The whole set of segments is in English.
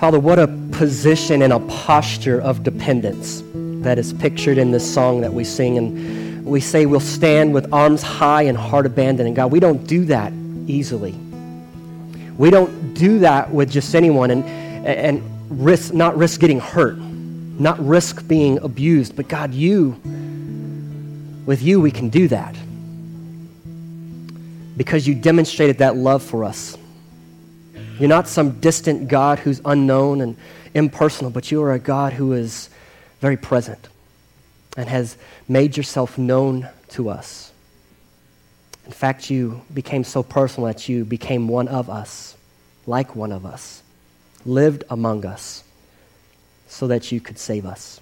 Father, what a position and a posture of dependence that is pictured in this song that we sing. And we say we'll stand with arms high and heart abandoned. And God, we don't do that easily. We don't do that with just anyone and, and risk, not risk getting hurt, not risk being abused. But God, you, with you, we can do that because you demonstrated that love for us. You're not some distant God who's unknown and impersonal, but you are a God who is very present and has made yourself known to us. In fact, you became so personal that you became one of us, like one of us, lived among us so that you could save us.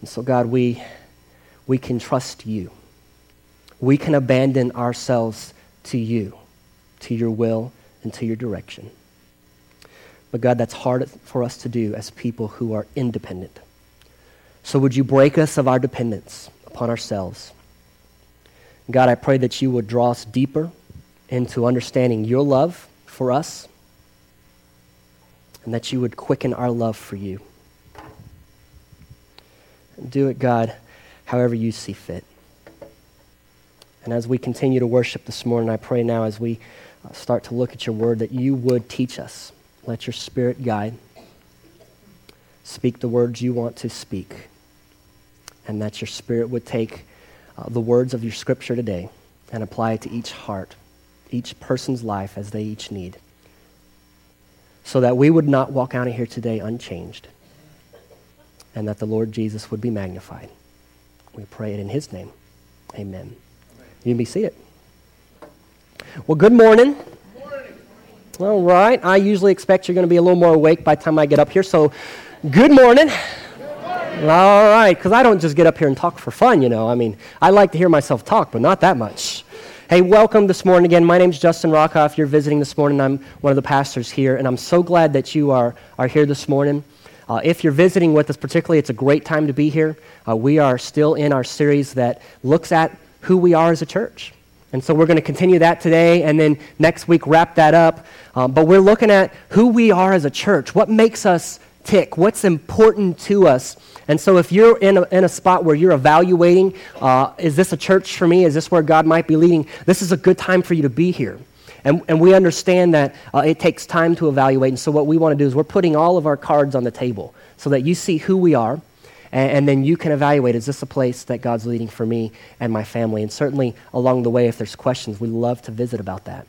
And so, God, we, we can trust you. We can abandon ourselves to you, to your will, and to your direction. But God, that's hard for us to do as people who are independent. So would you break us of our dependence upon ourselves? God, I pray that you would draw us deeper into understanding your love for us and that you would quicken our love for you. Do it, God, however you see fit. And as we continue to worship this morning, I pray now as we uh, start to look at your word that you would teach us. Let your spirit guide. Speak the words you want to speak. And that your spirit would take uh, the words of your scripture today and apply it to each heart, each person's life as they each need. So that we would not walk out of here today unchanged. And that the Lord Jesus would be magnified. We pray it in his name. Amen. You can be seated. Well, good morning. morning. All right. I usually expect you're going to be a little more awake by the time I get up here. So, good morning. Good morning. All right. Because I don't just get up here and talk for fun, you know. I mean, I like to hear myself talk, but not that much. Hey, welcome this morning again. My name's Justin Rockoff. You're visiting this morning. I'm one of the pastors here, and I'm so glad that you are, are here this morning. Uh, if you're visiting with us, particularly, it's a great time to be here. Uh, we are still in our series that looks at who we are as a church. And so we're going to continue that today and then next week wrap that up. Um, but we're looking at who we are as a church, what makes us tick, what's important to us. And so if you're in a, in a spot where you're evaluating, uh, is this a church for me? Is this where God might be leading? This is a good time for you to be here. And, and we understand that uh, it takes time to evaluate. And so what we want to do is we're putting all of our cards on the table so that you see who we are and, and, then you can evaluate is this a place that God's leading for me and my family? And certainly along the way, if there's questions, we love to visit about that.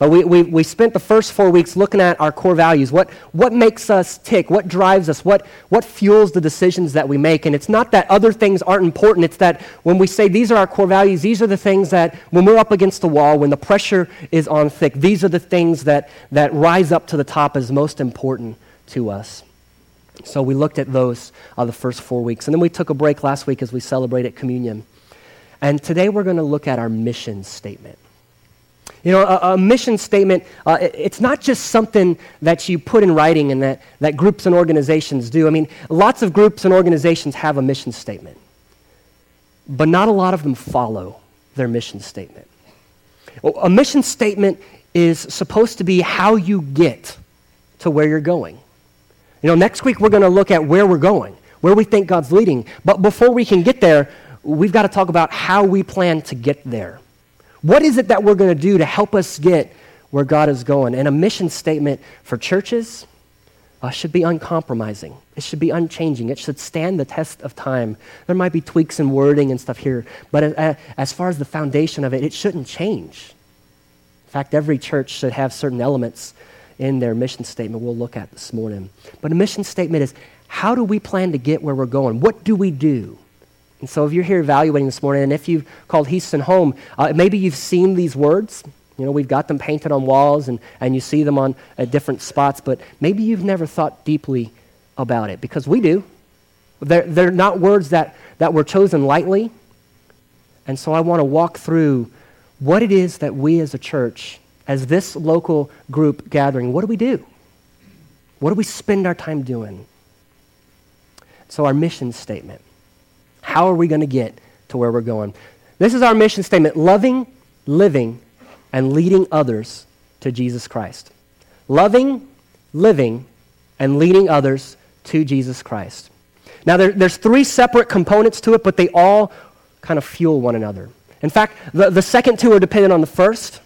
But we, we, we spent the first four weeks looking at our core values. What, what makes us tick? What drives us? What, what fuels the decisions that we make? And it's not that other things aren't important. It's that when we say these are our core values, these are the things that when we're up against the wall, when the pressure is on thick, these are the things that, that rise up to the top as most important to us. So we looked at those uh, the first four weeks. And then we took a break last week as we celebrated communion. And today we're going to look at our mission statement. You know, a, a mission statement, uh, it, it's not just something that you put in writing and that, that groups and organizations do. I mean, lots of groups and organizations have a mission statement, but not a lot of them follow their mission statement. A mission statement is supposed to be how you get to where you're going. You know, next week we're going to look at where we're going, where we think God's leading. But before we can get there, we've got to talk about how we plan to get there. What is it that we're going to do to help us get where God is going? And a mission statement for churches uh, should be uncompromising. It should be unchanging. It should stand the test of time. There might be tweaks in wording and stuff here, but as, as far as the foundation of it, it shouldn't change. In fact, every church should have certain elements in their mission statement we'll look at this morning. But a mission statement is how do we plan to get where we're going? What do we do? And so if you're here evaluating this morning, and if you've called Houston home, uh, maybe you've seen these words. You know, we've got them painted on walls and, and you see them on at different spots, but maybe you've never thought deeply about it because we do. They're, they're not words that, that were chosen lightly. And so I want to walk through what it is that we as a church as this local group gathering, what do we do? What do we spend our time doing? So, our mission statement. How are we going to get to where we're going? This is our mission statement loving, living, and leading others to Jesus Christ. Loving, living, and leading others to Jesus Christ. Now, there, there's three separate components to it, but they all kind of fuel one another. In fact, the, the second two are dependent on the first.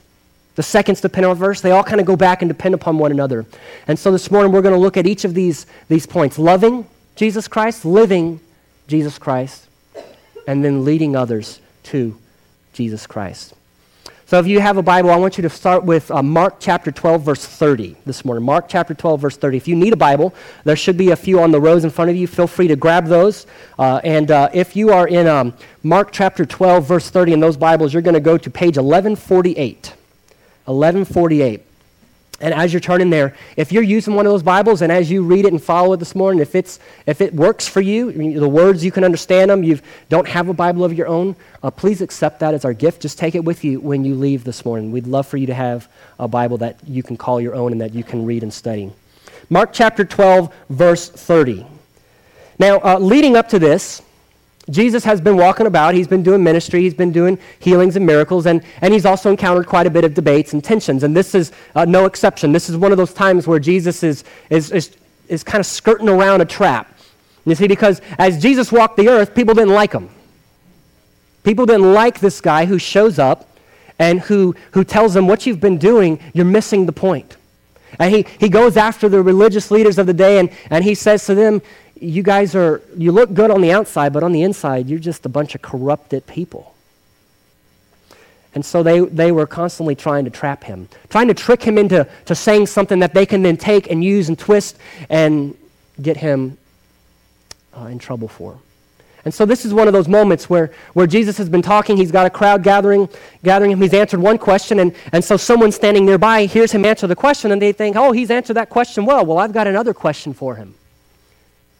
The second's dependent on first. They all kind of go back and depend upon one another. And so this morning we're going to look at each of these, these points loving Jesus Christ, living Jesus Christ, and then leading others to Jesus Christ. So if you have a Bible, I want you to start with uh, Mark chapter 12, verse 30 this morning. Mark chapter 12, verse 30. If you need a Bible, there should be a few on the rows in front of you. Feel free to grab those. Uh, and uh, if you are in um, Mark chapter 12, verse 30 in those Bibles, you're going to go to page 1148. 1148. And as you're turning there, if you're using one of those Bibles and as you read it and follow it this morning, if, it's, if it works for you, the words you can understand them, you don't have a Bible of your own, uh, please accept that as our gift. Just take it with you when you leave this morning. We'd love for you to have a Bible that you can call your own and that you can read and study. Mark chapter 12, verse 30. Now, uh, leading up to this, Jesus has been walking about. He's been doing ministry. He's been doing healings and miracles. And, and he's also encountered quite a bit of debates and tensions. And this is uh, no exception. This is one of those times where Jesus is, is, is, is kind of skirting around a trap. You see, because as Jesus walked the earth, people didn't like him. People didn't like this guy who shows up and who, who tells them, What you've been doing, you're missing the point. And he, he goes after the religious leaders of the day and, and he says to them, you guys are, you look good on the outside, but on the inside, you're just a bunch of corrupted people. And so they, they were constantly trying to trap him, trying to trick him into to saying something that they can then take and use and twist and get him uh, in trouble for. And so this is one of those moments where, where Jesus has been talking. He's got a crowd gathering, gathering him. He's answered one question, and, and so someone standing nearby hears him answer the question, and they think, oh, he's answered that question well. Well, I've got another question for him.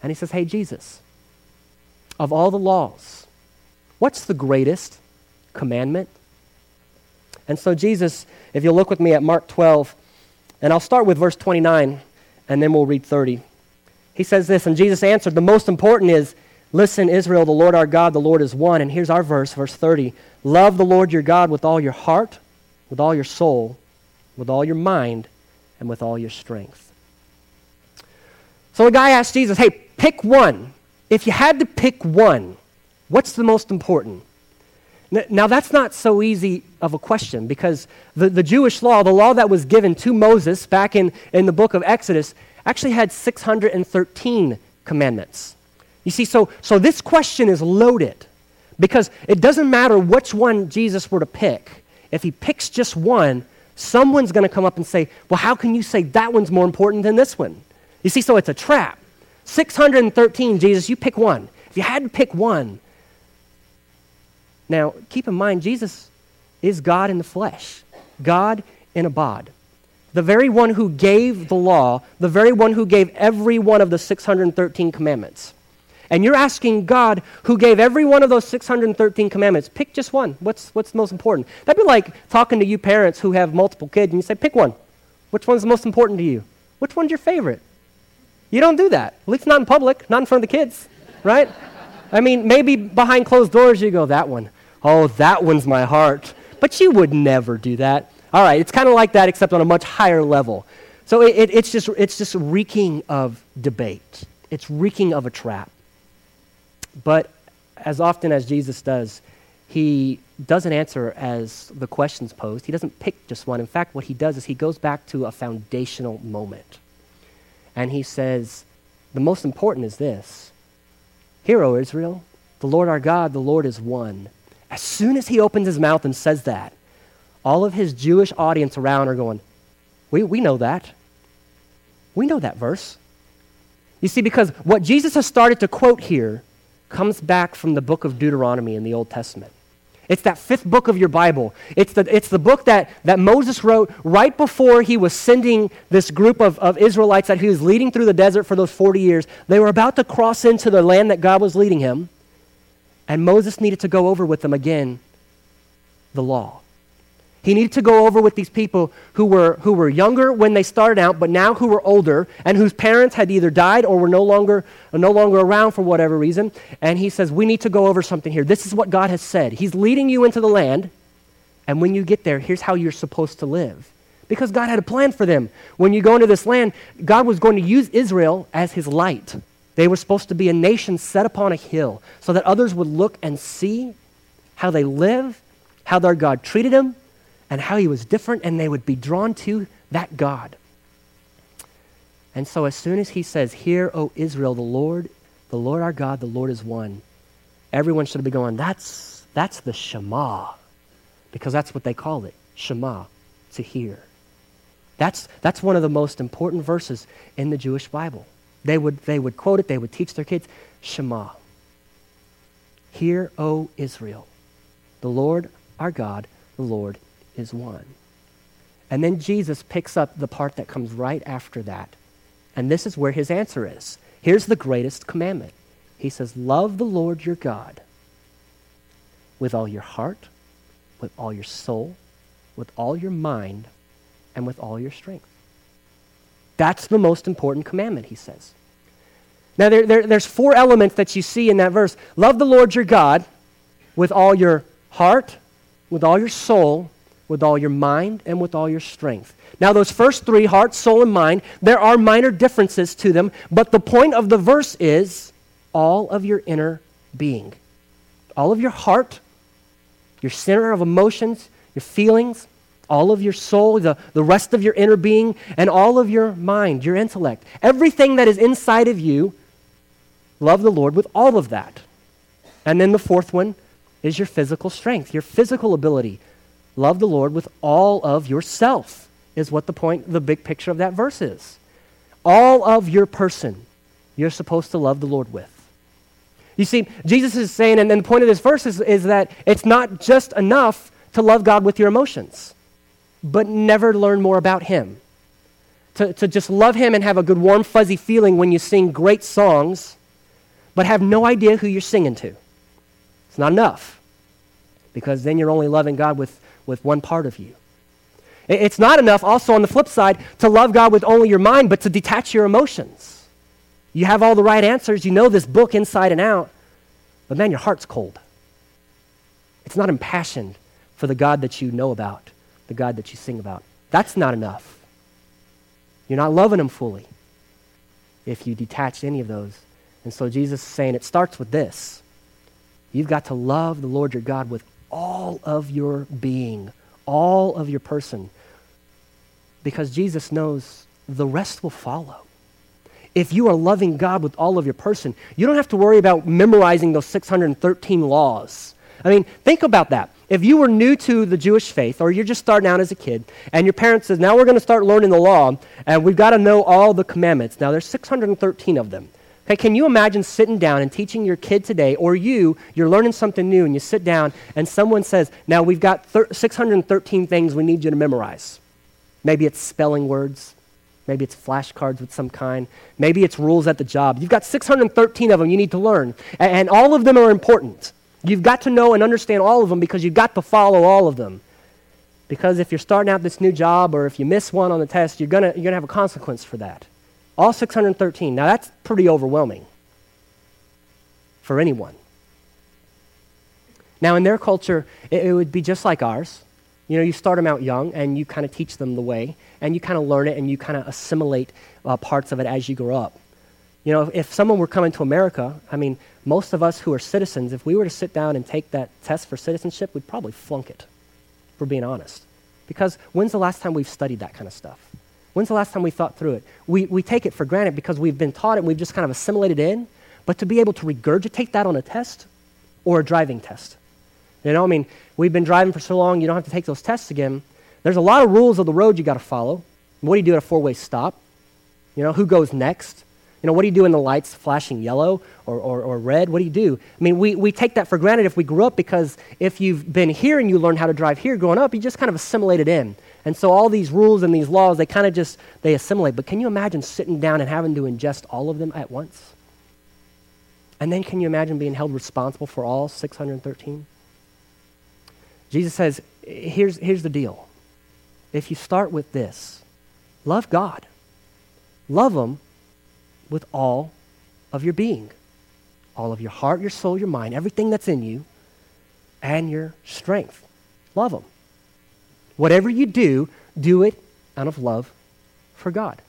And he says, Hey, Jesus, of all the laws, what's the greatest commandment? And so, Jesus, if you'll look with me at Mark 12, and I'll start with verse 29, and then we'll read 30. He says this, and Jesus answered, The most important is, Listen, Israel, the Lord our God, the Lord is one. And here's our verse, verse 30. Love the Lord your God with all your heart, with all your soul, with all your mind, and with all your strength. So a guy asked Jesus, Hey, Pick one. If you had to pick one, what's the most important? Now, that's not so easy of a question because the, the Jewish law, the law that was given to Moses back in, in the book of Exodus, actually had 613 commandments. You see, so, so this question is loaded because it doesn't matter which one Jesus were to pick. If he picks just one, someone's going to come up and say, Well, how can you say that one's more important than this one? You see, so it's a trap. 613, Jesus, you pick one. If you had to pick one. Now, keep in mind, Jesus is God in the flesh, God in a bod. The very one who gave the law, the very one who gave every one of the 613 commandments. And you're asking God, who gave every one of those 613 commandments, pick just one. What's, what's the most important? That'd be like talking to you parents who have multiple kids and you say, pick one. Which one's the most important to you? Which one's your favorite? You don't do that. At least not in public, not in front of the kids, right? I mean, maybe behind closed doors you go, that one. Oh, that one's my heart. But you would never do that. All right, it's kind of like that, except on a much higher level. So it, it, it's, just, it's just reeking of debate, it's reeking of a trap. But as often as Jesus does, he doesn't answer as the questions posed. He doesn't pick just one. In fact, what he does is he goes back to a foundational moment and he says, The most important is this Hear, O Israel, the Lord our God, the Lord is one. As soon as he opens his mouth and says that, all of his Jewish audience around are going, We, we know that. We know that verse. You see, because what Jesus has started to quote here comes back from the book of Deuteronomy in the Old Testament. It's that fifth book of your Bible. It's the, it's the book that, that Moses wrote right before he was sending this group of, of Israelites that he was leading through the desert for those 40 years. They were about to cross into the land that God was leading him, and Moses needed to go over with them again the law. He needed to go over with these people who were, who were younger when they started out, but now who were older and whose parents had either died or were no longer, no longer around for whatever reason. And he says, We need to go over something here. This is what God has said. He's leading you into the land, and when you get there, here's how you're supposed to live. because God had a plan for them. When you go into this land, God was going to use Israel as his light. They were supposed to be a nation set upon a hill so that others would look and see how they live, how their God treated them, and how he was different, and they would be drawn to that God. And so, as soon as he says, Hear, O Israel, the Lord, the Lord our God, the Lord is one, everyone should be going, That's, that's the Shema, because that's what they call it Shema, to hear. That's, that's one of the most important verses in the Jewish Bible. They would, they would quote it, they would teach their kids Shema. Hear, O Israel, the Lord our God, the Lord is one. And then Jesus picks up the part that comes right after that. And this is where his answer is. Here's the greatest commandment. He says, Love the Lord your God with all your heart, with all your soul, with all your mind, and with all your strength. That's the most important commandment, he says. Now, there, there, there's four elements that you see in that verse. Love the Lord your God with all your heart, with all your soul, with all your mind, and with all your strength. Now, those first three, heart, soul, and mind, there are minor differences to them, but the point of the verse is all of your inner being. All of your heart, your center of emotions, your feelings, all of your soul, the, the rest of your inner being, and all of your mind, your intellect. Everything that is inside of you, love the Lord with all of that. And then the fourth one is your physical strength, your physical ability. Love the Lord with all of yourself, is what the point, the big picture of that verse is. All of your person, you're supposed to love the Lord with. You see, Jesus is saying, and then the point of this verse is, is that it's not just enough to love God with your emotions, but never learn more about Him. To, to just love Him and have a good, warm, fuzzy feeling when you sing great songs, but have no idea who you're singing to. It's not enough, because then you're only loving God with with one part of you. It's not enough, also on the flip side, to love God with only your mind, but to detach your emotions. You have all the right answers, you know this book inside and out, but man, your heart's cold. It's not impassioned for the God that you know about, the God that you sing about. That's not enough. You're not loving Him fully if you detach any of those. And so Jesus is saying it starts with this. You've got to love the Lord your God with all of your being, all of your person. Because Jesus knows the rest will follow. If you are loving God with all of your person, you don't have to worry about memorizing those 613 laws. I mean, think about that. If you were new to the Jewish faith, or you're just starting out as a kid, and your parents says, now we're going to start learning the law, and we've got to know all the commandments. Now, there's 613 of them. Okay, can you imagine sitting down and teaching your kid today, or you, you're learning something new, and you sit down and someone says, Now we've got thir- 613 things we need you to memorize. Maybe it's spelling words. Maybe it's flashcards with some kind. Maybe it's rules at the job. You've got 613 of them you need to learn, and, and all of them are important. You've got to know and understand all of them because you've got to follow all of them. Because if you're starting out this new job or if you miss one on the test, you're going you're going to have a consequence for that. All 613. Now, that's pretty overwhelming for anyone. Now, in their culture, it, it, would be just like ours. You know, you start them out young and you kind of teach them the way, and you kind of learn it and you kind of assimilate uh, parts of it as you grow up. You know, if someone were coming to America, I mean, most of us who are citizens, if we were to sit down and take that test for citizenship, we'd probably flunk it, for being honest. Because when's the last time we've studied that kind of stuff? When's the last time we thought through it? We, we take it for granted because we've been taught it and we've just kind of assimilated in. But to be able to regurgitate that on a test or a driving test, you know, I mean, we've been driving for so long, you don't have to take those tests again. There's a lot of rules of the road you got to follow. What do you do at a four way stop? You know, who goes next? You know, what do you do when the light's flashing yellow or, or, or, red? What do you do? I mean, we, we take that for granted if we grew up because if you've been here and you learned how to drive here growing up, you just kind of assimilate it in. And so all these rules and these laws, they kind of just, they assimilate. But can you imagine sitting down and having to ingest all of them at once? And then can you imagine being held responsible for all 613? Jesus says, here's, here's the deal. If you start with this, love God. Love Him with all of your being, all of your heart, your soul, your mind, everything that's in you, and your strength. Love them. Whatever you do, do it out of love for God.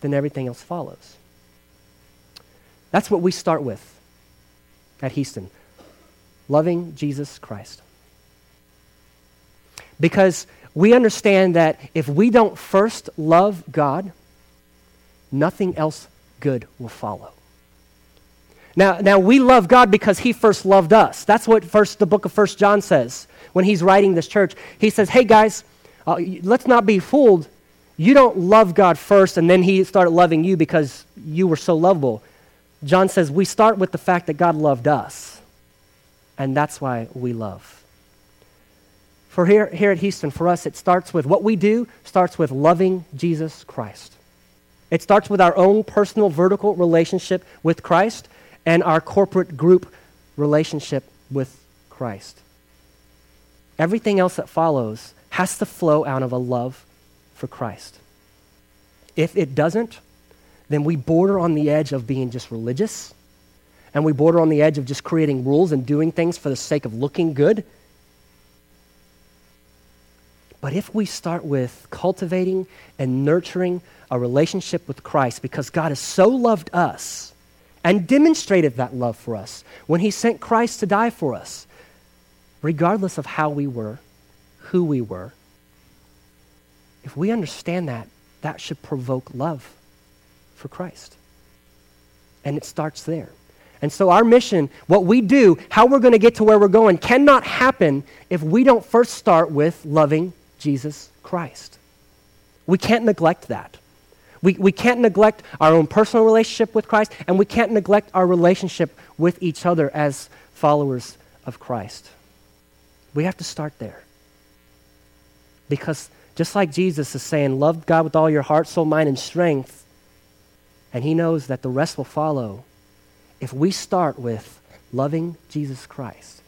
Then everything else follows. That's what we start with at Houston loving Jesus Christ. Because we understand that if we don't first love God, nothing else good will follow. Now, now we love God because he first loved us. That's what first the book of First John says when he's writing this church. He says, "Hey guys, uh, let's not be fooled. You don't love God first and then he started loving you because you were so lovable." John says, "We start with the fact that God loved us. And that's why we love." For here, here at Houston, for us, it starts with what we do starts with loving Jesus Christ. It starts with our own personal vertical relationship with Christ and our corporate group relationship with Christ. Everything else that follows has to flow out of a love for Christ. If it doesn't, then we border on the edge of being just religious, and we border on the edge of just creating rules and doing things for the sake of looking good. But if we start with cultivating and nurturing a relationship with Christ because God has so loved us and demonstrated that love for us when he sent Christ to die for us, regardless of how we were, who we were. If we understand that, that should provoke love for Christ. And it starts there. And so, our mission, what we do, how we're going to get to where we're going, cannot happen if we don't first start with loving Jesus Christ. We can't neglect that. We, we can't neglect our own personal relationship with Christ, and we can't neglect our relationship with each other as followers of Christ. We have to start there. Because just like Jesus is saying, love God with all your heart, soul, mind, and strength, and he knows that the rest will follow, if we start with loving Jesus Christ,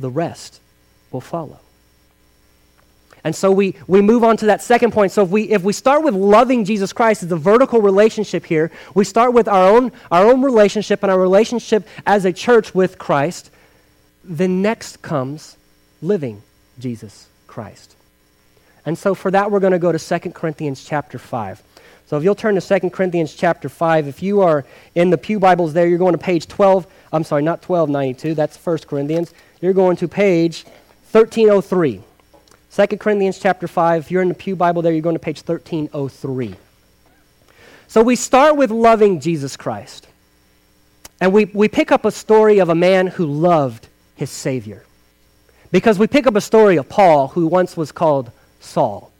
the rest will follow. And so we, we move on to that second point. So if we, if we start with loving Jesus Christ as a vertical relationship here, we start with our own, our own relationship and our relationship as a church with Christ, then next comes living Jesus Christ. And so for that, we're going to go to 2 Corinthians chapter 5. So if you'll turn to 2 Corinthians chapter 5, if you are in the Pew Bibles there, you're going to page 12. I'm sorry, not 1292, that's 1 Corinthians. You're going to page 1303. 2 Corinthians chapter 5, if you're in the Pew Bible there, you're going to page 1303. So we start with loving Jesus Christ. And we, we pick up a story of a man who loved his Savior. Because we pick up a story of Paul, who once was called Saul.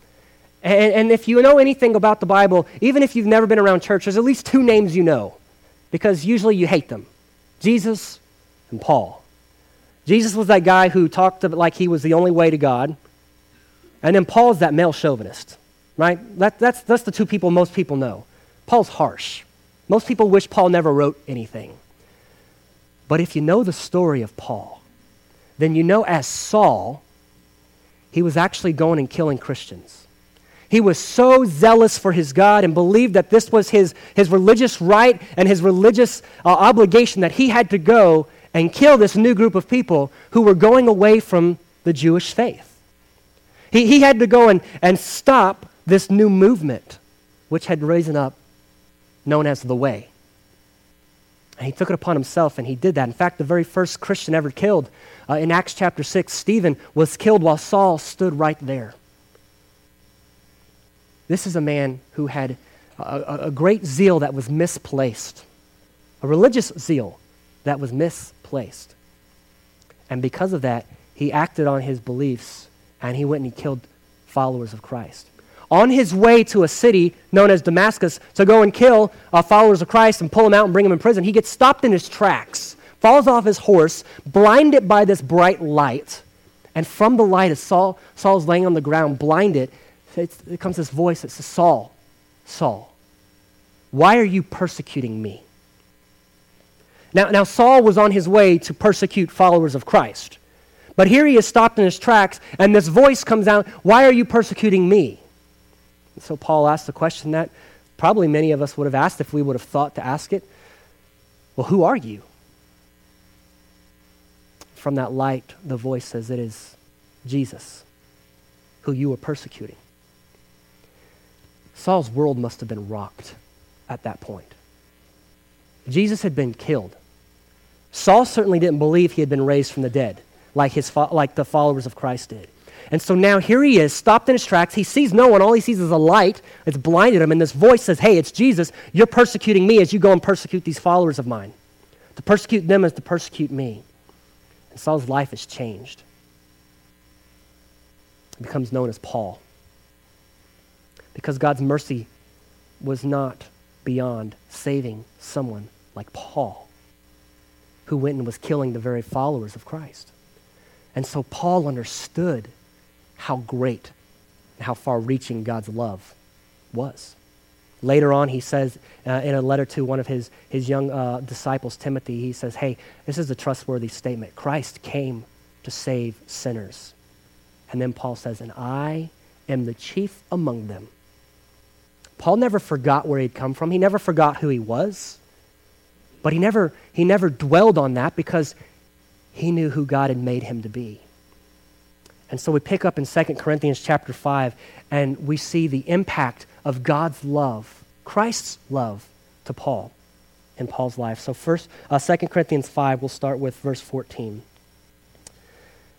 And, and if you know anything about the Bible, even if you've never been around church, there's at least two names you know. Because usually you hate them Jesus and Paul. Jesus was that guy who talked like he was the only way to God. And then Paul's that male chauvinist, right? That, that's, that's the two people most people know. Paul's harsh. Most people wish Paul never wrote anything. But if you know the story of Paul, then you know as Saul, he was actually going and killing Christians. He was so zealous for his God and believed that this was his, his religious right and his religious uh, obligation that he had to go and kill this new group of people who were going away from the Jewish faith. He, he had to go and, and stop this new movement, which had risen up, known as the Way. And he took it upon himself and he did that. In fact, the very first Christian ever killed uh, in Acts chapter 6, Stephen was killed while Saul stood right there. This is a man who had a, a great zeal that was misplaced, a religious zeal that was misplaced. And because of that, he acted on his beliefs and he went and he killed followers of Christ. On his way to a city known as Damascus to go and kill uh, followers of Christ and pull them out and bring them in prison, he gets stopped in his tracks, falls off his horse, blinded by this bright light. And from the light, as Saul, Saul's laying on the ground, blinded, it comes this voice that says, Saul, Saul, why are you persecuting me? Now, now, Saul was on his way to persecute followers of Christ. But here he is stopped in his tracks, and this voice comes out, Why are you persecuting me? And so Paul asks the question that probably many of us would have asked if we would have thought to ask it Well, who are you? From that light, the voice says, It is Jesus who you are persecuting. Saul's world must have been rocked at that point. Jesus had been killed. Saul certainly didn't believe he had been raised from the dead, like, his fo- like the followers of Christ did. And so now here he is, stopped in his tracks. He sees no one. All he sees is a light that's blinded him. And this voice says, Hey, it's Jesus. You're persecuting me as you go and persecute these followers of mine. To persecute them is to persecute me. And Saul's life is changed. He becomes known as Paul. Because God's mercy was not beyond saving someone like Paul, who went and was killing the very followers of Christ. And so Paul understood how great and how far reaching God's love was. Later on, he says uh, in a letter to one of his, his young uh, disciples, Timothy, he says, Hey, this is a trustworthy statement. Christ came to save sinners. And then Paul says, And I am the chief among them. Paul never forgot where he'd come from, he never forgot who he was. But he never, he never dwelled on that because he knew who God had made him to be. And so we pick up in 2 Corinthians chapter 5 and we see the impact of God's love, Christ's love to Paul in Paul's life. So first uh, 2 Corinthians 5 we'll start with verse 14.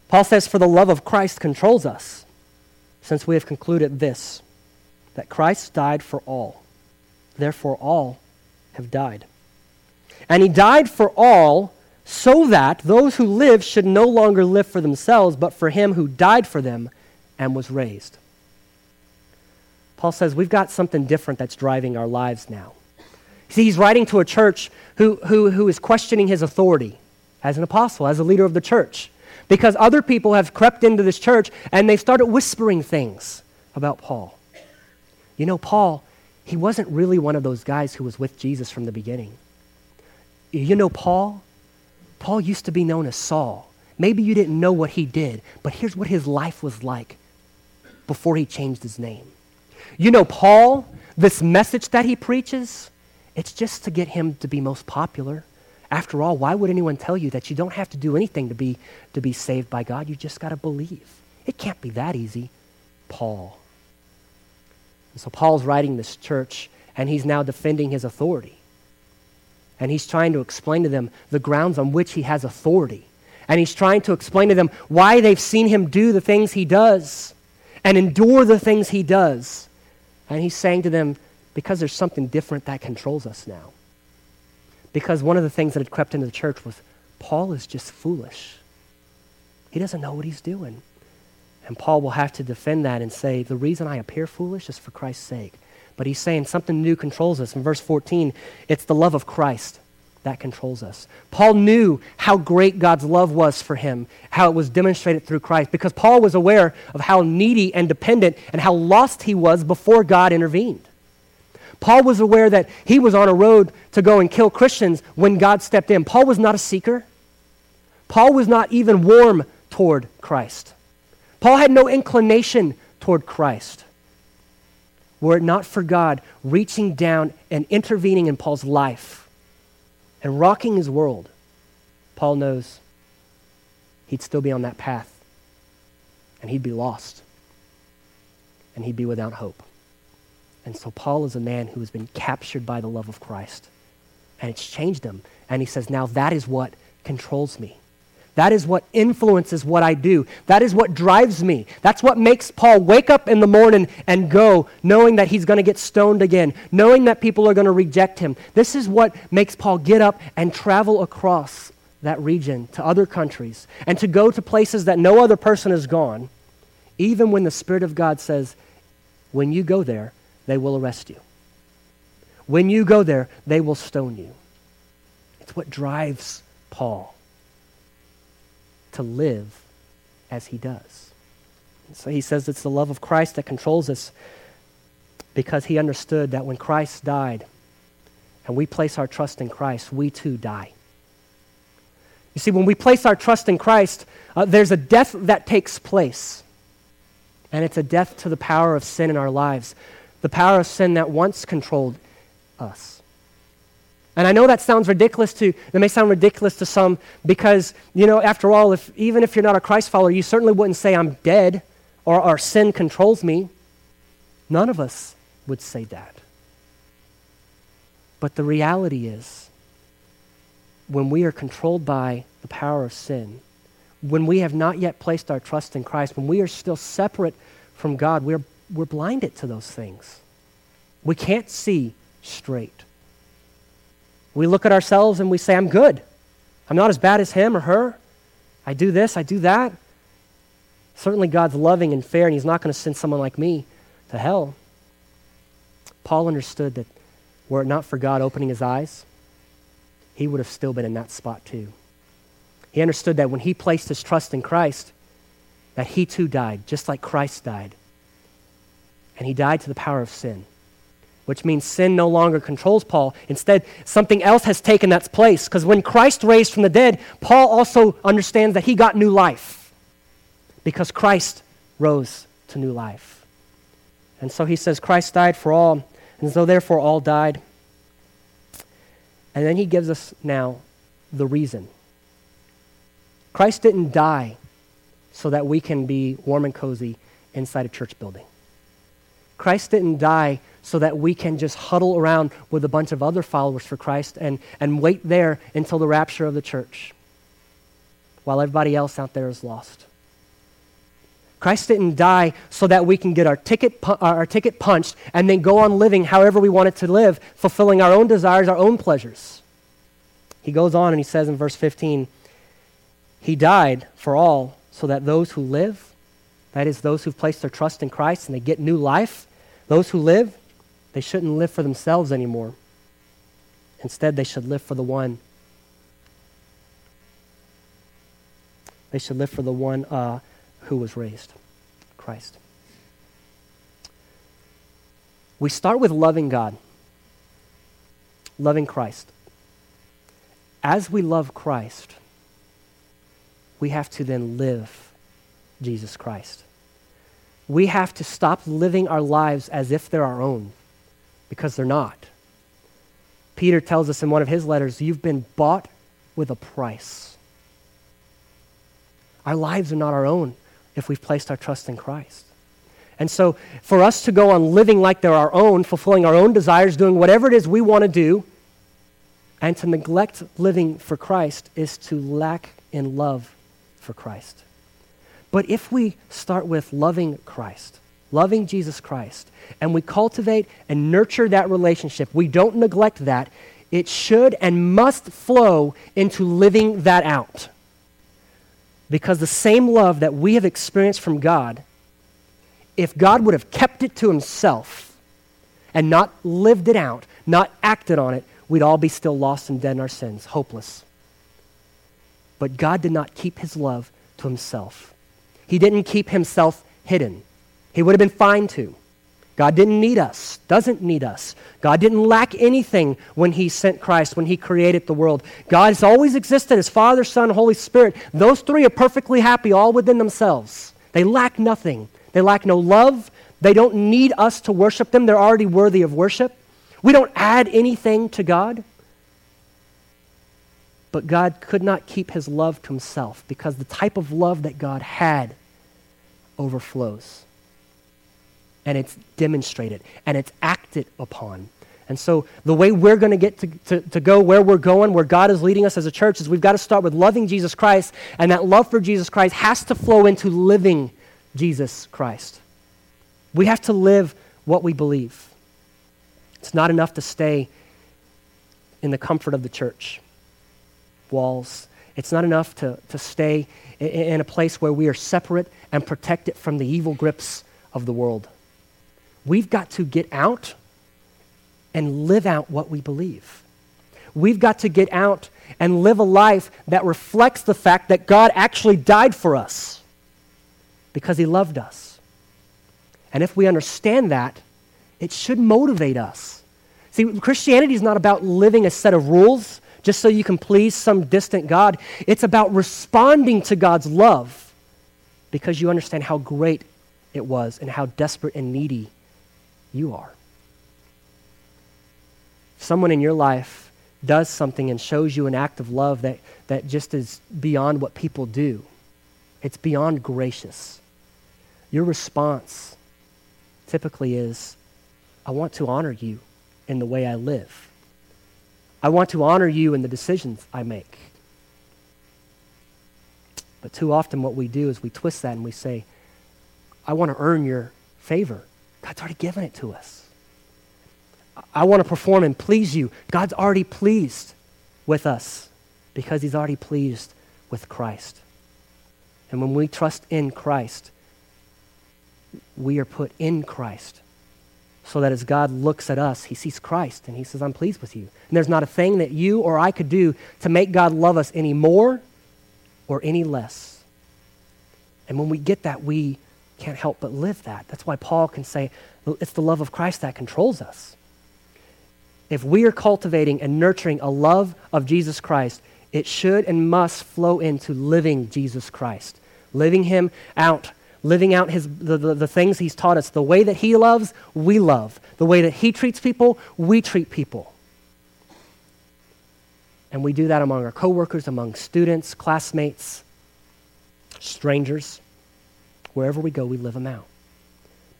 Paul says for the love of Christ controls us since we have concluded this that Christ died for all. Therefore all have died. And he died for all so that those who live should no longer live for themselves, but for him who died for them and was raised. Paul says we've got something different that's driving our lives now. See, he's writing to a church who, who, who is questioning his authority as an apostle, as a leader of the church, because other people have crept into this church and they've started whispering things about Paul. You know, Paul, he wasn't really one of those guys who was with Jesus from the beginning. You know, Paul, Paul used to be known as Saul. Maybe you didn't know what he did, but here's what his life was like before he changed his name. You know, Paul, this message that he preaches, it's just to get him to be most popular. After all, why would anyone tell you that you don't have to do anything to be, to be saved by God? You just got to believe. It can't be that easy. Paul. And so Paul's writing this church, and he's now defending his authority and he's trying to explain to them the grounds on which he has authority. And he's trying to explain to them why they've seen him do the things he does and endure the things he does. And he's saying to them, because there's something different that controls us now. Because one of the things that had crept into the church was Paul is just foolish. He doesn't know what he's doing. And Paul will have to defend that and say, the reason I appear foolish is for Christ's sake. But he's saying something new controls us. In verse 14, it's the love of Christ that controls us. Paul knew how great God's love was for him, how it was demonstrated through Christ, because Paul was aware of how needy and dependent and how lost he was before God intervened. Paul was aware that he was on a road to go and kill Christians when God stepped in. Paul was not a seeker. Paul was not even warm toward Christ. Paul had no inclination toward Christ were it not for God reaching down and intervening in Paul's life and rocking his world, Paul knows he'd still be on that path and he'd be lost and he'd be without hope. And so Paul is a man who has been captured by the love of Christ and it's changed him. And he says, Now that is what controls me. That is what influences what I do. That is what drives me. That's what makes Paul wake up in the morning and go, knowing that he's going to get stoned again, knowing that people are going to reject him. This is what makes Paul get up and travel across that region to other countries and to go to places that no other person has gone, even when the Spirit of God says, when you go there, they will arrest you. When you go there, they will stone you. It's what drives Paul to live as he does. So he says it's the love of Christ that controls us because he understood that when Christ died and we place our trust in Christ, we too die. You see, when we place our trust in Christ, uh, there's a death that takes place. And it's a death to the power of sin in our lives, the power of sin that once controlled us. And I know that sounds ridiculous to, that may sound ridiculous to some because, you know, after all, if, even if you're not a Christ follower, you certainly wouldn't say I'm dead or, our sin controls me. None of us would say that. But the reality is, when we are controlled by the power of sin, when we have not yet placed our trust in Christ, when we are still separate from God, we're, we're blinded to those things. We can't see straight. We look at ourselves and we say, I'm good. I'm not as bad as him or her. I do this, I do that. Certainly, God's loving and fair, and He's not going to send someone like me to hell. Paul understood that were it not for God opening his eyes, he would have still been in that spot too. He understood that when he placed his trust in Christ, that he too died, just like Christ died. And he died to the power of sin, which means sin no longer controls Paul. Instead, something else has taken that place. Because when Christ raised from the dead, Paul also understands that he got new life because Christ rose to new life. And so he says, Christ died for all, and so therefore all died. And then he gives us now the reason. Christ didn't die so that we can be warm and cozy inside a church building. Christ didn't die so that we can just huddle around with a bunch of other followers for Christ and, and wait there until the rapture of the church while everybody else out there is lost. Christ didn't die so that we can get our ticket, pu- uh, our ticket punched and then go on living however we want it to live, fulfilling our own desires, our own pleasures. He goes on and he says in verse 15, He died for all so that those who live, that is, those who've placed their trust in Christ and they get new life, those who live, they shouldn't live for themselves anymore. Instead, they should live for the one. They should live for the one uh, who was raised Christ. We start with loving God, loving Christ. As we love Christ, we have to then live Jesus Christ we have to stop living our lives as if they're our own because they're not. Peter tells us in one of his letters, You've been bought with a price. Our lives are not our own if we've placed our trust in Christ. And so, for us to go on living like they're our own, fulfilling our own desires, doing whatever it is we want to do, and to neglect living for Christ is to lack in love for Christ. But if we start with loving Christ, loving Jesus Christ, and we cultivate and nurture that relationship, we don't neglect that, it should and must flow into living that out. Because the same love that we have experienced from God, if God would have kept it to himself and not lived it out, not acted on it, we'd all be still lost and dead in our sins, hopeless. But God did not keep his love to himself. He didn't keep himself hidden. He would have been fine to. God didn't need us, doesn't need us. God didn't lack anything when He sent Christ, when He created the world. God has always existed as Father, Son, Holy Spirit. Those three are perfectly happy all within themselves. They lack nothing. They lack no love. They don't need us to worship them. They're already worthy of worship. We don't add anything to God. But God could not keep His love to Himself because the type of love that God had overflows. And it's demonstrated and it's acted upon. And so, the way we're going to get to, to go where we're going, where God is leading us as a church, is we've got to start with loving Jesus Christ. And that love for Jesus Christ has to flow into living Jesus Christ. We have to live what we believe. It's not enough to stay in the comfort of the church walls. It's not enough to, to stay in a place where we are separate and protected from the evil grips of the world. We've got to get out and live out what we believe. We've got to get out and live a life that reflects the fact that God actually died for us because he loved us. And if we understand that, it should motivate us. See, Christianity is not about living a set of rules just so you can please some distant God. It's about responding to God's love because you understand how great it was and how desperate and needy you are. Someone in your life does something and shows you an act of love that, that just is beyond what people do. It's beyond gracious. Your response typically is I want to honor you in the way I live. I want to honor you in the decisions I make. But too often, what we do is we twist that and we say, I want to earn your favor. God's already given it to us. I want to perform and please you. God's already pleased with us because he's already pleased with Christ. And when we trust in Christ, we are put in Christ. So that as God looks at us, he sees Christ and he says, I'm pleased with you. And there's not a thing that you or I could do to make God love us any more or any less. And when we get that, we can't help but live that. That's why Paul can say it's the love of Christ that controls us. If we are cultivating and nurturing a love of Jesus Christ, it should and must flow into living Jesus Christ, living Him out, living out his, the, the, the things He's taught us. The way that He loves, we love. The way that He treats people, we treat people. And we do that among our coworkers, among students, classmates, strangers. Wherever we go, we live them out.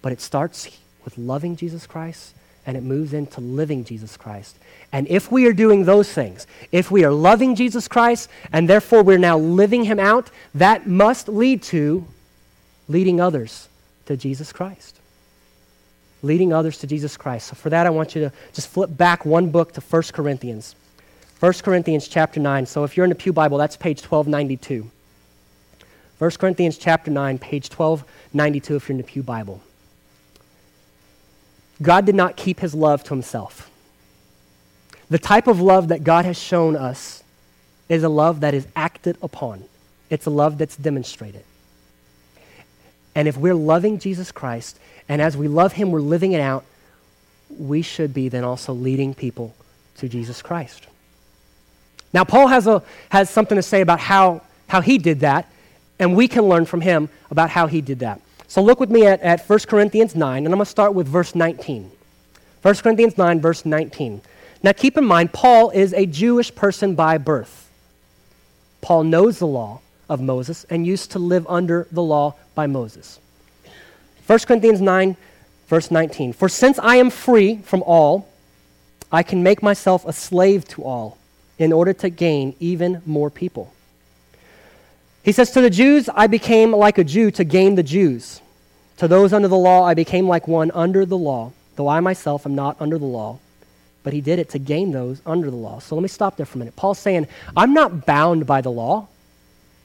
But it starts with loving Jesus Christ and it moves into living Jesus Christ. And if we are doing those things, if we are loving Jesus Christ and therefore we're now living him out, that must lead to leading others to Jesus Christ. Leading others to Jesus Christ. So for that, I want you to just flip back one book to 1 Corinthians. 1 Corinthians chapter 9. So if you're in the Pew Bible, that's page 1292. 1 Corinthians chapter 9, page 1292 if you're in the Pew Bible. God did not keep his love to himself. The type of love that God has shown us is a love that is acted upon, it's a love that's demonstrated. And if we're loving Jesus Christ, and as we love him, we're living it out, we should be then also leading people to Jesus Christ. Now, Paul has, a, has something to say about how, how he did that, and we can learn from him about how he did that. So look with me at, at 1 Corinthians 9, and I'm going to start with verse 19. 1 Corinthians 9, verse 19. Now keep in mind, Paul is a Jewish person by birth. Paul knows the law of Moses and used to live under the law by Moses. 1 Corinthians 9, verse 19. For since I am free from all, I can make myself a slave to all in order to gain even more people. He says, To the Jews, I became like a Jew to gain the Jews. To those under the law, I became like one under the law, though I myself am not under the law. But he did it to gain those under the law. So let me stop there for a minute. Paul's saying, I'm not bound by the law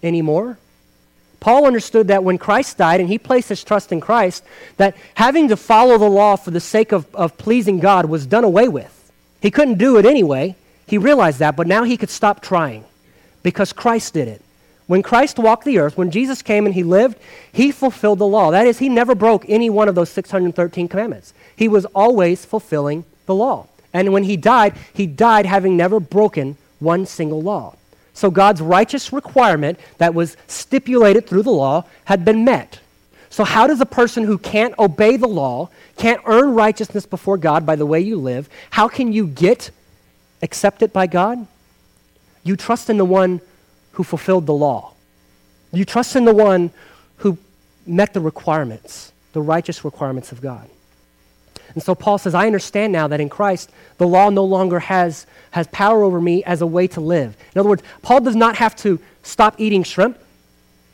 anymore. Paul understood that when Christ died and he placed his trust in Christ, that having to follow the law for the sake of, of pleasing God was done away with. He couldn't do it anyway. He realized that, but now he could stop trying because Christ did it. When Christ walked the earth, when Jesus came and he lived, he fulfilled the law. That is, he never broke any one of those 613 commandments. He was always fulfilling the law. And when he died, he died having never broken one single law. So God's righteous requirement that was stipulated through the law had been met. So, how does a person who can't obey the law, can't earn righteousness before God by the way you live, how can you get accepted by God? You trust in the one who fulfilled the law. You trust in the one who met the requirements, the righteous requirements of God. And so Paul says, I understand now that in Christ, the law no longer has, has power over me as a way to live. In other words, Paul does not have to stop eating shrimp,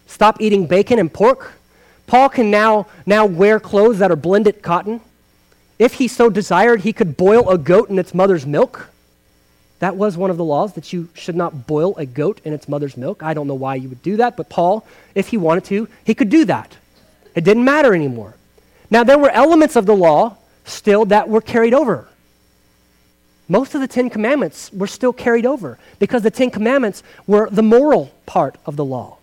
stop eating bacon and pork. Paul can now, now wear clothes that are blended cotton. If he so desired, he could boil a goat in its mother's milk. That was one of the laws that you should not boil a goat in its mother's milk. I don't know why you would do that, but Paul, if he wanted to, he could do that. It didn't matter anymore. Now, there were elements of the law still that were carried over. Most of the Ten Commandments were still carried over because the Ten Commandments were the moral part of the law.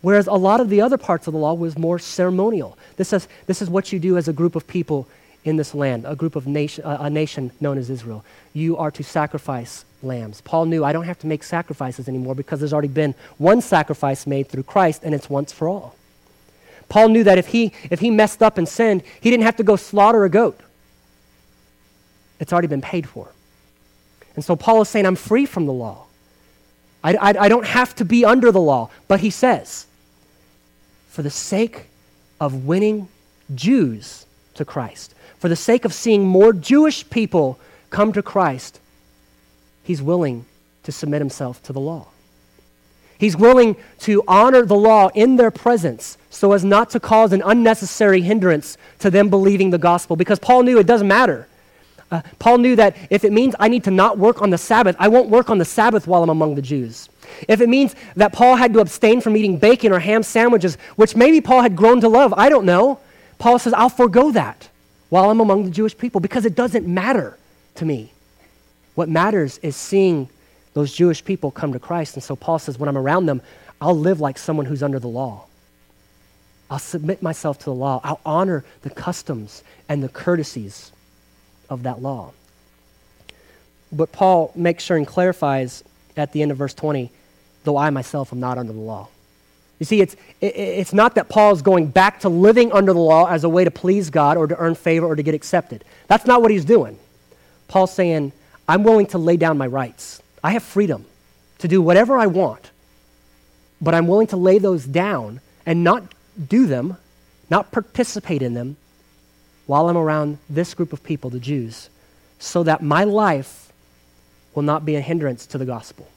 Whereas a lot of the other parts of the law was more ceremonial. This is, this is what you do as a group of people in this land, a group of nation, a nation known as Israel. You are to sacrifice lambs. Paul knew I don't have to make sacrifices anymore because there's already been one sacrifice made through Christ and it's once for all. Paul knew that if he, if he messed up and sinned, he didn't have to go slaughter a goat. It's already been paid for. And so Paul is saying, I'm free from the law. I, I, I don't have to be under the law. But he says, for the sake of winning Jews to Christ, for the sake of seeing more Jewish people come to Christ, he's willing to submit himself to the law. He's willing to honor the law in their presence so as not to cause an unnecessary hindrance to them believing the gospel because Paul knew it doesn't matter. Uh, Paul knew that if it means I need to not work on the Sabbath, I won't work on the Sabbath while I'm among the Jews. If it means that Paul had to abstain from eating bacon or ham sandwiches, which maybe Paul had grown to love, I don't know, Paul says, I'll forego that while I'm among the Jewish people because it doesn't matter to me. What matters is seeing those Jewish people come to Christ. And so Paul says, when I'm around them, I'll live like someone who's under the law. I'll submit myself to the law. I'll honor the customs and the courtesies of that law. But Paul makes sure and clarifies at the end of verse 20, though I myself am not under the law. You see, it's, it, it's not that Paul is going back to living under the law as a way to please God or to earn favor or to get accepted. That's not what he's doing. Paul's saying, I'm willing to lay down my rights. I have freedom to do whatever I want, but I'm willing to lay those down and not do them, not participate in them while I'm around this group of people, the Jews, so that my life will not be a hindrance to the gospel.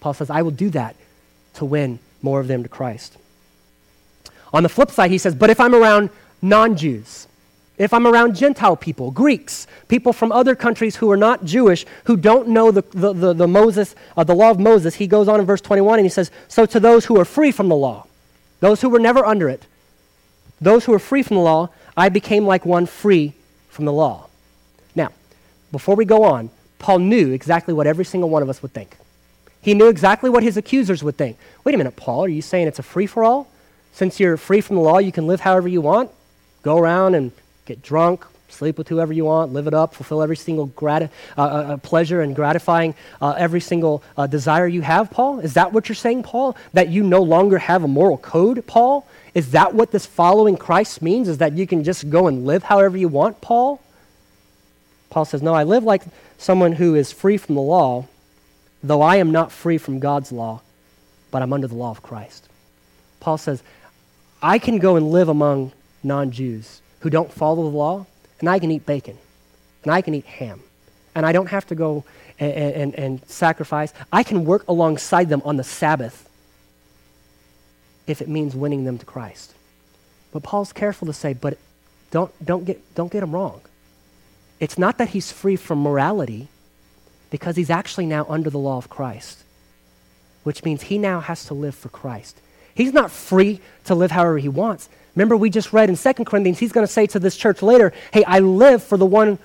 Paul says, I will do that to win more of them to Christ. On the flip side, he says, but if I'm around non Jews, if I'm around Gentile people, Greeks, people from other countries who are not Jewish, who don't know the, the, the, the Moses, uh, the law of Moses, he goes on in verse 21 and he says, So to those who are free from the law, those who were never under it, those who are free from the law, I became like one free from the law. Now, before we go on, Paul knew exactly what every single one of us would think. He knew exactly what his accusers would think. Wait a minute, Paul, are you saying it's a free for all? Since you're free from the law, you can live however you want? Go around and get drunk, sleep with whoever you want, live it up, fulfill every single uh, uh, uh, pleasure and gratifying uh, every single uh, desire you have, Paul? Is that what you're saying, Paul? That you no longer have a moral code, Paul? Is that what this following Christ means? Is that you can just go and live however you want, Paul? Paul says, No, I live like someone who is free from the law, though I am not free from God's law, but I'm under the law of Christ. Paul says, I can go and live among non Jews who don't follow the law, and I can eat bacon, and I can eat ham, and I don't have to go and, and, and sacrifice. I can work alongside them on the Sabbath if it means winning them to Christ. But Paul's careful to say, but don't, don't, get, don't get him wrong. It's not that he's free from morality, because he's actually now under the law of Christ, which means he now has to live for Christ. He's not free to live however he wants. Remember, we just read in 2 Corinthians, he's going to say to this church later, Hey, I live for the one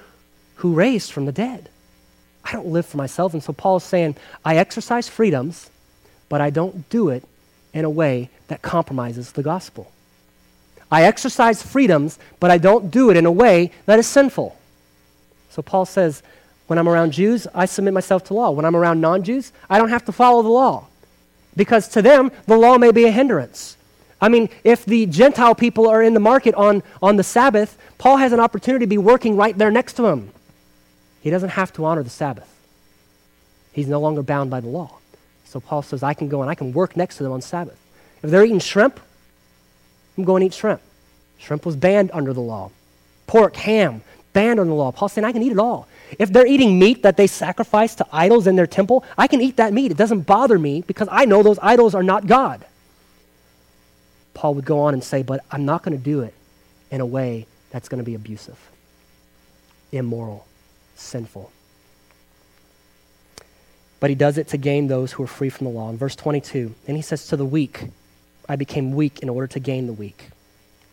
who raised from the dead. I don't live for myself. And so Paul is saying, I exercise freedoms, but I don't do it in a way that compromises the gospel. I exercise freedoms, but I don't do it in a way that is sinful. So Paul says, when I'm around Jews, I submit myself to law. When I'm around non Jews, I don't have to follow the law. Because to them, the law may be a hindrance. I mean, if the Gentile people are in the market on, on the Sabbath, Paul has an opportunity to be working right there next to him. He doesn't have to honor the Sabbath. He's no longer bound by the law. So Paul says, I can go and I can work next to them on Sabbath. If they're eating shrimp, I'm going to eat shrimp. Shrimp was banned under the law. Pork, ham, banned under the law. Paul's saying, I can eat it all. If they're eating meat that they sacrifice to idols in their temple, I can eat that meat. It doesn't bother me because I know those idols are not God. Paul would go on and say, But I'm not going to do it in a way that's going to be abusive, immoral, sinful. But he does it to gain those who are free from the law. In verse 22, then he says, To the weak, I became weak in order to gain the weak.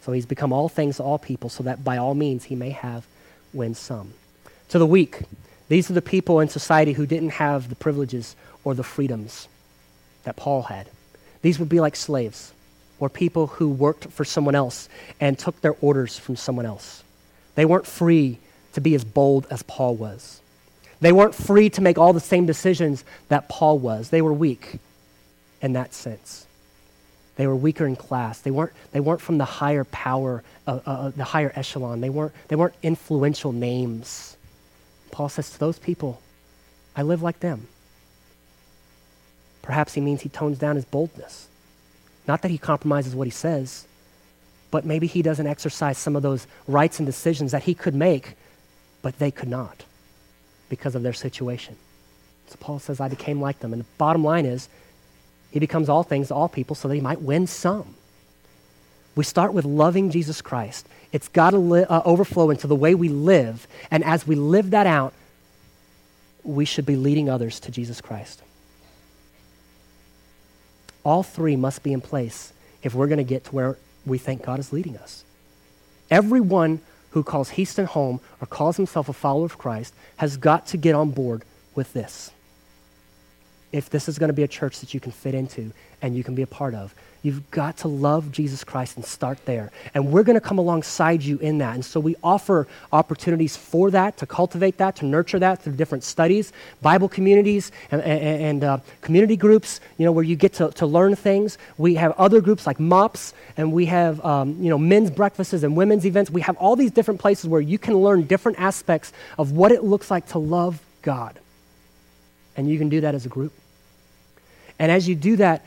So he's become all things to all people, so that by all means he may have win some. To the weak, these are the people in society who didn't have the privileges or the freedoms that Paul had. These would be like slaves or people who worked for someone else and took their orders from someone else. They weren't free to be as bold as Paul was. They weren't free to make all the same decisions that Paul was. They were weak in that sense. They were weaker in class. They weren't, they weren't from the higher power, uh, uh, uh the higher echelon. They weren't, they weren't influential names. Paul says to those people, I live like them. Perhaps he means he tones down his boldness. Not that he compromises what he says, but maybe he doesn't exercise some of those rights and decisions that he could make, but they could not because of their situation. So Paul says, I became like them. And the bottom line is, he becomes all things to all people so that he might win some. We start with loving Jesus Christ. It's got to li- uh, overflow into the way we live. And as we live that out, we should be leading others to Jesus Christ. All three must be in place if we're going to get to where we think God is leading us. Everyone who calls Houston home or calls himself a follower of Christ has got to get on board with this if this is going to be a church that you can fit into and you can be a part of. You've got to love Jesus Christ and start there. And we're going to come alongside you in that. And so we offer opportunities for that, to cultivate that, to nurture that through different studies, Bible communities, and, and, and uh, community groups, you know, where you get to, to learn things. We have other groups like MOPS, and we have, um, you know, men's breakfasts and women's events. We have all these different places where you can learn different aspects of what it looks like to love God. And you can do that as a group. And as you do that,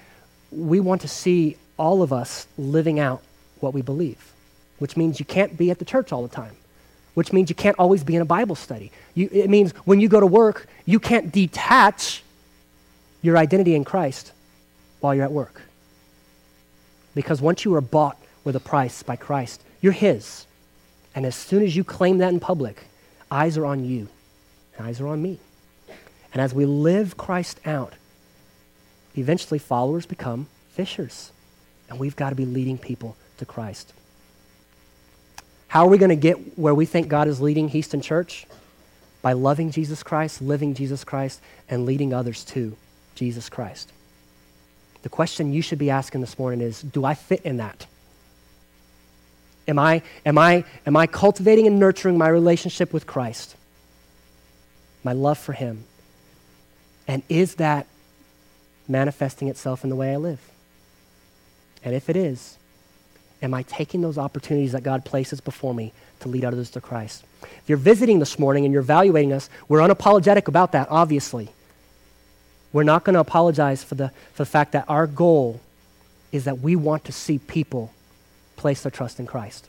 we want to see all of us living out what we believe, which means you can't be at the church all the time, which means you can't always be in a Bible study. You, it means when you go to work, you can't detach your identity in Christ while you're at work. Because once you are bought with a price by Christ, you're His. And as soon as you claim that in public, eyes are on you, and eyes are on me. And as we live Christ out, eventually followers become fishers. And we've got to be leading people to Christ. How are we going to get where we think God is leading Houston Church? By loving Jesus Christ, living Jesus Christ, and leading others to Jesus Christ. The question you should be asking this morning is Do I fit in that? Am I, am I, am I cultivating and nurturing my relationship with Christ? My love for Him? And is that manifesting itself in the way I live? And if it is, am I taking those opportunities that God places before me to lead others to Christ? If you're visiting this morning and you're evaluating us, we're unapologetic about that, obviously. We're not going to apologize for the, for the fact that our goal is that we want to see people place their trust in Christ.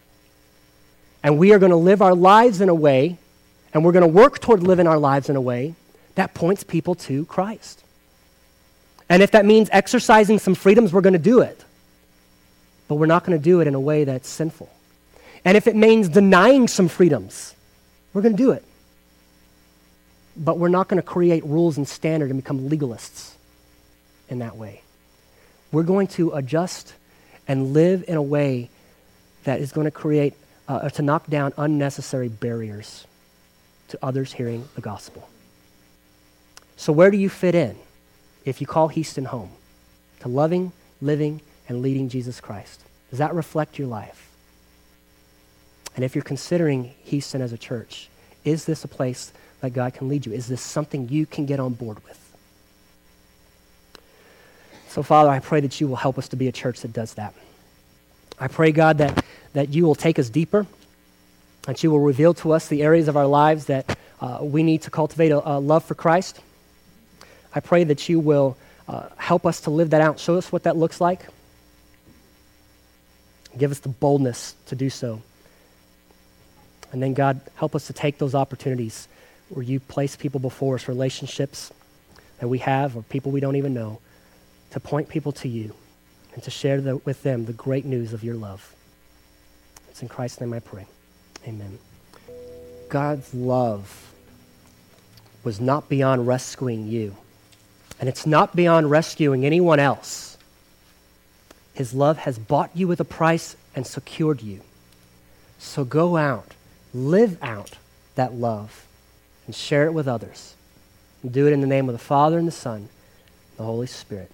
And we are going to live our lives in a way, and we're going to work toward living our lives in a way that points people to Christ. And if that means exercising some freedoms, we're going to do it. But we're not going to do it in a way that's sinful. And if it means denying some freedoms, we're going to do it. But we're not going to create rules and standards and become legalists in that way. We're going to adjust and live in a way that is going to create, uh, to knock down unnecessary barriers to others hearing the gospel. So, where do you fit in? If you call Houston home to loving, living, and leading Jesus Christ? Does that reflect your life? And if you're considering Houston as a church, is this a place that God can lead you? Is this something you can get on board with? So, Father, I pray that you will help us to be a church that does that. I pray, God, that, that you will take us deeper, that you will reveal to us the areas of our lives that uh, we need to cultivate a, a love for Christ I pray that you will uh, help us to live that out. Show us what that looks like. Give us the boldness to do so. And then, God, help us to take those opportunities where you place people before us, relationships that we have or people we don't even know, to point people to you and to share the, with them the great news of your love. It's in Christ's name I pray. Amen. God's love was not beyond rescuing you. And it's not beyond rescuing anyone else. His love has bought you with a price and secured you. So go out, live out that love, and share it with others. Do it in the name of the Father and the Son, and the Holy Spirit.